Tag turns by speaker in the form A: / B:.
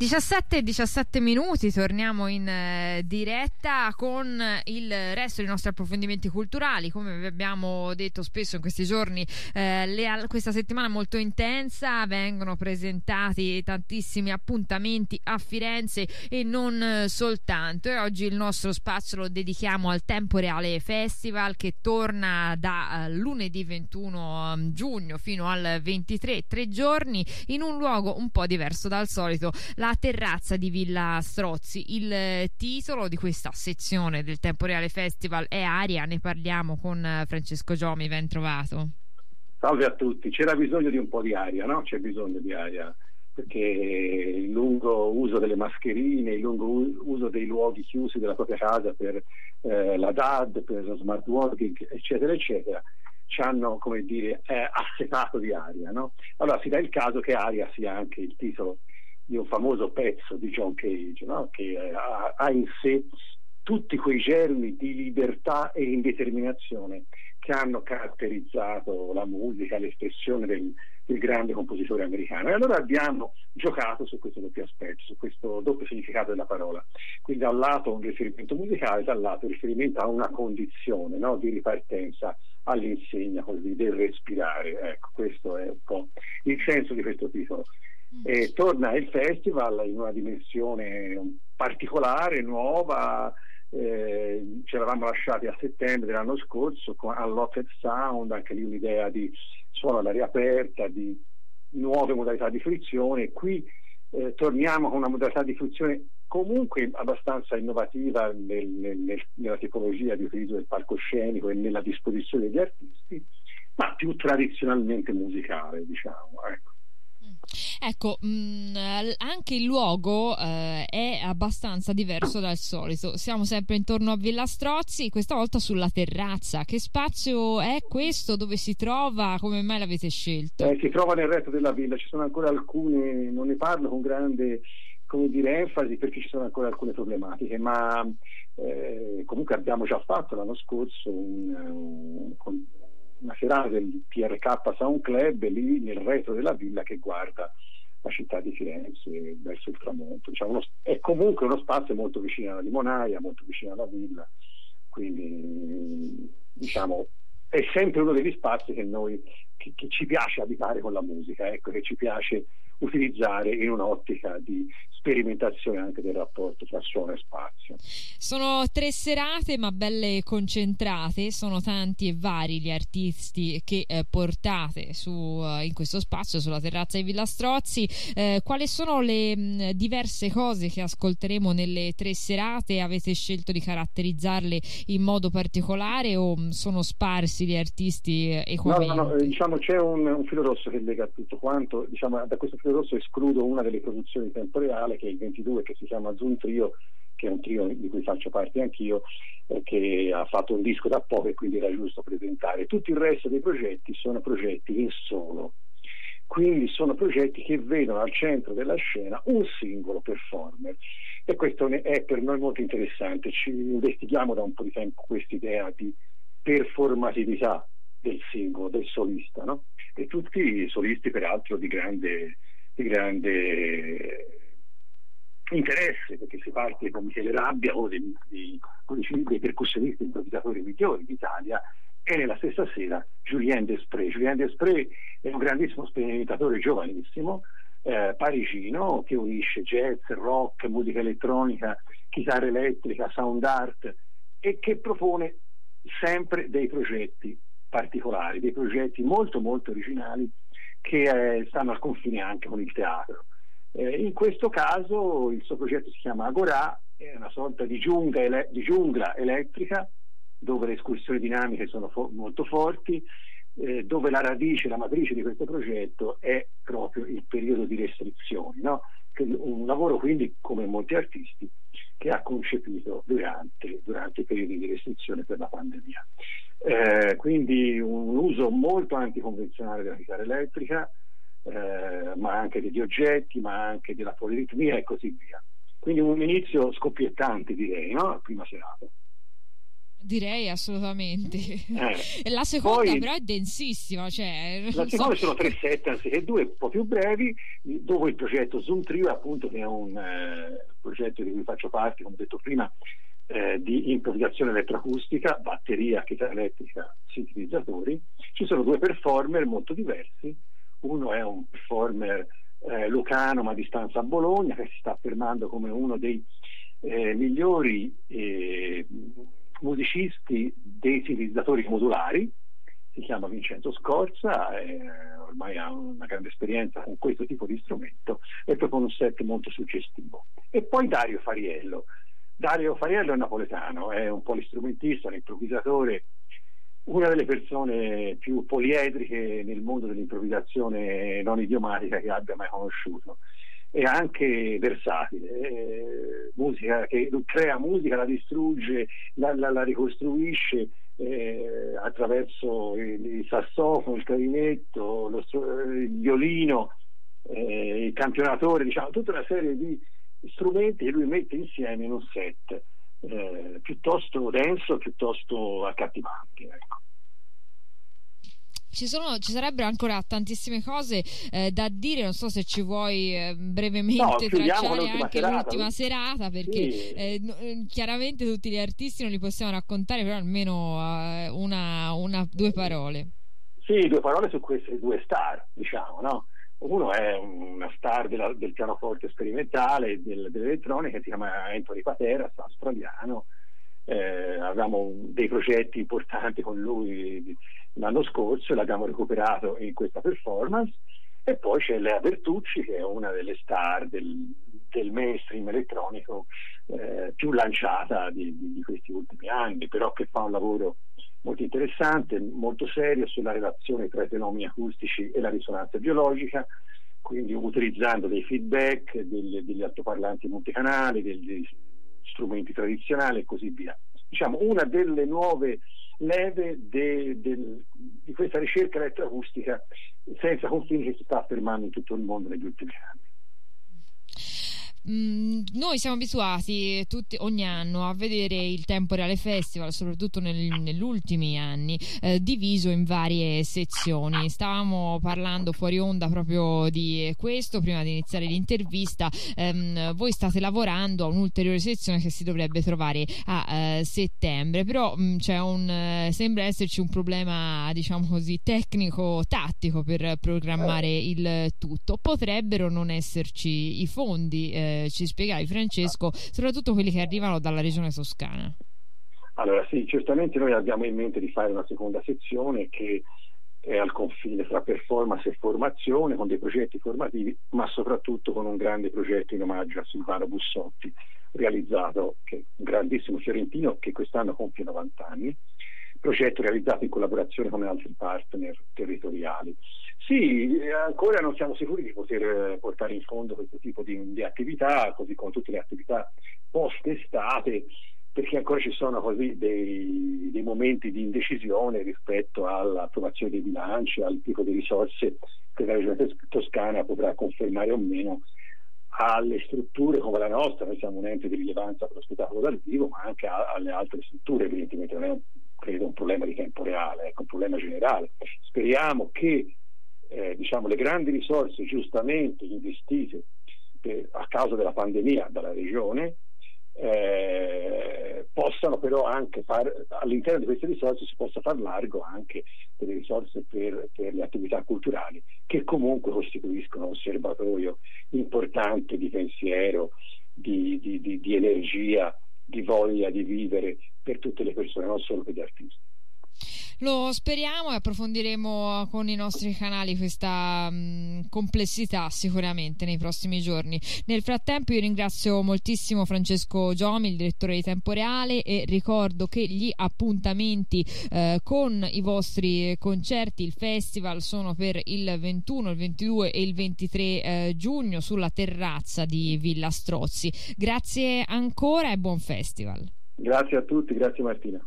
A: 17 e 17 minuti, torniamo in eh, diretta con il resto dei nostri approfondimenti culturali. Come vi abbiamo detto spesso in questi giorni, eh, le, questa settimana molto intensa, vengono presentati tantissimi appuntamenti a Firenze e non eh, soltanto. E oggi il nostro spazio lo dedichiamo al Tempo Reale Festival che torna da eh, lunedì 21 mm, giugno fino al 23, tre giorni in un luogo un po' diverso dal solito. La terrazza di Villa Strozzi. Il eh, titolo di questa sezione del Temporeale Festival è Aria, ne parliamo con eh, Francesco Giomi, ben trovato.
B: Salve a tutti, c'era bisogno di un po' di aria, no? C'è bisogno di aria perché il lungo uso delle mascherine, il lungo uso dei luoghi chiusi della propria casa per eh, la DAD, per lo smart working, eccetera, eccetera, ci hanno, come dire, eh, assetato di aria. No? Allora si dà il caso che aria sia anche il titolo di un famoso pezzo di John Cage, no? che ha, ha, in sé tutti quei germi di libertà e indeterminazione che hanno caratterizzato la musica, l'espressione del, del grande compositore americano. E allora abbiamo giocato su questo doppio aspetto, su questo doppio significato della parola. Quindi da un lato un riferimento musicale, dall'altro un riferimento a una condizione no? di ripartenza all'insegna così del respirare. Ecco, questo è un po' il senso di questo titolo. E torna il festival in una dimensione particolare, nuova, eh, ci eravamo lasciati a settembre dell'anno scorso con, all'Hotel Sound, anche lì un'idea di suono all'aria aperta, di nuove modalità di frizione. Qui eh, torniamo con una modalità di fruizione comunque abbastanza innovativa nel, nel, nella tipologia di utilizzo del palcoscenico e nella disposizione degli artisti, ma più tradizionalmente musicale, diciamo. Ecco.
A: Ecco, mh, mm, anche il luogo eh, è abbastanza diverso dal solito. Siamo sempre intorno a Villa Strozzi, questa volta sulla terrazza. Che spazio è questo? Dove si trova? Come mai l'avete scelto?
B: Eh, si trova nel retro della villa, ci sono ancora alcune, non ne parlo con grande come dire, enfasi perché ci sono ancora alcune problematiche, ma eh, comunque abbiamo già fatto l'anno scorso un, un, un una serata del PRK Sound Club lì nel retro della villa che guarda la città di Firenze verso il tramonto. Diciamo, uno, è comunque uno spazio molto vicino alla limonaia, molto vicino alla villa, quindi diciamo è sempre uno degli spazi che, noi, che, che ci piace abitare con la musica, ecco, che ci piace utilizzare in un'ottica di sperimentazione anche del rapporto tra suono e spazio.
A: Sono tre serate ma belle concentrate, sono tanti e vari gli artisti che eh, portate su, uh, in questo spazio sulla terrazza di Villa Strozzi. Eh, quali sono le mh, mm, diverse cose che ascolteremo nelle tre serate? Avete scelto di caratterizzarle in modo particolare o mh, mm, sono sparsi gli artisti equamente?
B: No, no, no diciamo c'è un, un, filo rosso che lega tutto quanto, diciamo, da questo filo rosso escludo una delle produzioni di tempo reale che è il 22 che si chiama Zoom Trio che è un trio di cui faccio parte anch'io eh, che ha fatto un disco da poco e quindi era giusto presentare. Tutto il resto dei progetti sono progetti in solo. Quindi sono progetti che vedono al centro della scena un singolo performer. E questo è per noi molto interessante. Ci investighiamo da un po' di tempo questa idea di performatività del singolo, del solista no? e tutti solisti peraltro di grande, di grande interesse perché si parte con Michele Rabbia o dei, dei, dei percussionisti improvvisatori migliori d'Italia e nella stessa sera Julien Desprez. Julien Desprez è un grandissimo sperimentatore giovanissimo eh, parigino che unisce jazz, rock, musica elettronica, chitarra elettrica, sound art e che propone sempre dei progetti particolari, dei progetti molto molto originali che eh, stanno al confine anche con il teatro. Eh, in questo caso il suo progetto si chiama Agorà, è una sorta di giungla, ele- di giungla elettrica dove le escursioni dinamiche sono fo- molto forti, eh, dove la radice, la matrice di questo progetto è proprio il periodo di restrizioni, no? un lavoro quindi come molti artisti che ha concepito durante, durante i periodi di restrizione per la pandemia. Eh, quindi un uso molto anticonvenzionale della chitarra elettrica, eh, ma anche degli oggetti, ma anche della poliritmia e così via. Quindi un inizio scoppiettante direi, no? La prima serata.
A: Direi assolutamente. Eh. La seconda Poi, però è densissima. Cioè,
B: la seconda so. sono tre set anziché due, un po' più brevi, dopo il progetto Zoom Trio appunto che è un eh, progetto di cui faccio parte, come detto prima, eh, di improvvisazione elettroacustica, batteria, chitarra elettrica, sintetizzatori. Ci sono due performer molto diversi, uno è un performer eh, lucano ma a distanza a Bologna che si sta affermando come uno dei eh, migliori eh, musicisti dei sintetizzatori modulari, si chiama Vincenzo Scorza, eh, ormai ha una grande esperienza con questo tipo di strumento e propone un set molto suggestivo. E poi Dario Fariello. Dario Fariello è napoletano, è un polistrumentista, un improvvisatore, una delle persone più poliedriche nel mondo dell'improvvisazione non idiomatica che abbia mai conosciuto è anche versatile, eh, musica che crea musica, la distrugge, la, la, la ricostruisce eh, attraverso il, il, sassofono, il clarinetto, lo, il violino, eh, il campionatore, diciamo tutta una serie di strumenti che lui mette insieme in un set eh, piuttosto denso, piuttosto accattivante. Ecco.
A: Ci, sono, ci, sarebbero ancora tantissime cose eh, da dire, non so se ci vuoi eh, brevemente no, tracciare anche serata. l'ultima serata, perché sì. eh, eh, chiaramente tutti gli artisti non li possiamo raccontare, però almeno eh, una, una, due parole.
B: Sì, due parole su queste due star, diciamo, no? Uno è una star della, del pianoforte sperimentale, del, dell'elettronica, si chiama Anthony Pateras, australiano, eh, avevamo dei progetti importanti con lui l'anno scorso e l'abbiamo recuperato in questa performance. E poi c'è Lea Bertucci che è una delle star del, del mainstream elettronico eh, più lanciata di, di, di, questi ultimi anni, però che fa un lavoro molto interessante, molto serio sulla relazione tra i fenomeni acustici e la risonanza biologica, quindi utilizzando dei feedback, degli, degli altoparlanti multicanali, degli strumenti tradizionali e così via. Diciamo, una delle nuove leve de, de, di questa ricerca elettroacustica senza confini che si sta affermando in tutto il mondo negli ultimi anni.
A: Mm, noi siamo abituati tutti, ogni anno a vedere il Temporale Festival, soprattutto nel, negli ultimi anni, eh, diviso in varie sezioni. Stavamo parlando fuori onda proprio di questo prima di iniziare l'intervista. Eh, voi state lavorando a un'ulteriore sezione che si dovrebbe trovare a eh, settembre, però mh, mm, un, eh, sembra esserci un problema, diciamo così, tecnico-tattico per programmare il tutto. Potrebbero non esserci i fondi ci spiegavi Francesco, soprattutto quelli che arrivano dalla regione toscana.
B: Allora sì, certamente noi abbiamo in mente di fare una seconda sezione che è al confine tra performance e formazione, con dei progetti formativi, ma soprattutto con un grande progetto in omaggio a Silvano Bussotti, realizzato, che è un grandissimo fiorentino che quest'anno compie 90 anni, progetto realizzato in collaborazione con altri partner territoriali. Sì, ancora non siamo sicuri di poter portare in fondo questo tipo di, di attività, così come tutte le attività post-estate, perché ancora ci sono così dei, dei, momenti di indecisione rispetto all'approvazione dei bilanci, al tipo di risorse che la Regione Toscana potrà confermare o meno alle strutture come la nostra, noi siamo un ente di rilevanza per lo spettacolo dal vivo, ma anche alle altre strutture, evidentemente non è credo un problema di tempo reale, ecco, un problema generale. Speriamo che eh, diciamo, le grandi risorse giustamente investite per, a causa della pandemia dalla Regione eh, possano però anche far, all'interno di queste risorse si possa far largo anche delle risorse per, per le attività culturali che comunque costituiscono un serbatoio importante di pensiero, di, di, di, di energia, di voglia di vivere per tutte le persone, non solo per gli artisti.
A: Lo speriamo e approfondiremo con i nostri canali questa mh, mm, complessità sicuramente nei prossimi giorni. Nel frattempo io ringrazio moltissimo Francesco Giomi, il direttore di Tempo Reale e ricordo che gli appuntamenti eh, con i vostri concerti, il festival sono per il 21, il 22 e il 23 eh, giugno sulla terrazza di Villa Strozzi. Grazie ancora e buon festival.
B: Grazie a tutti, grazie Martina.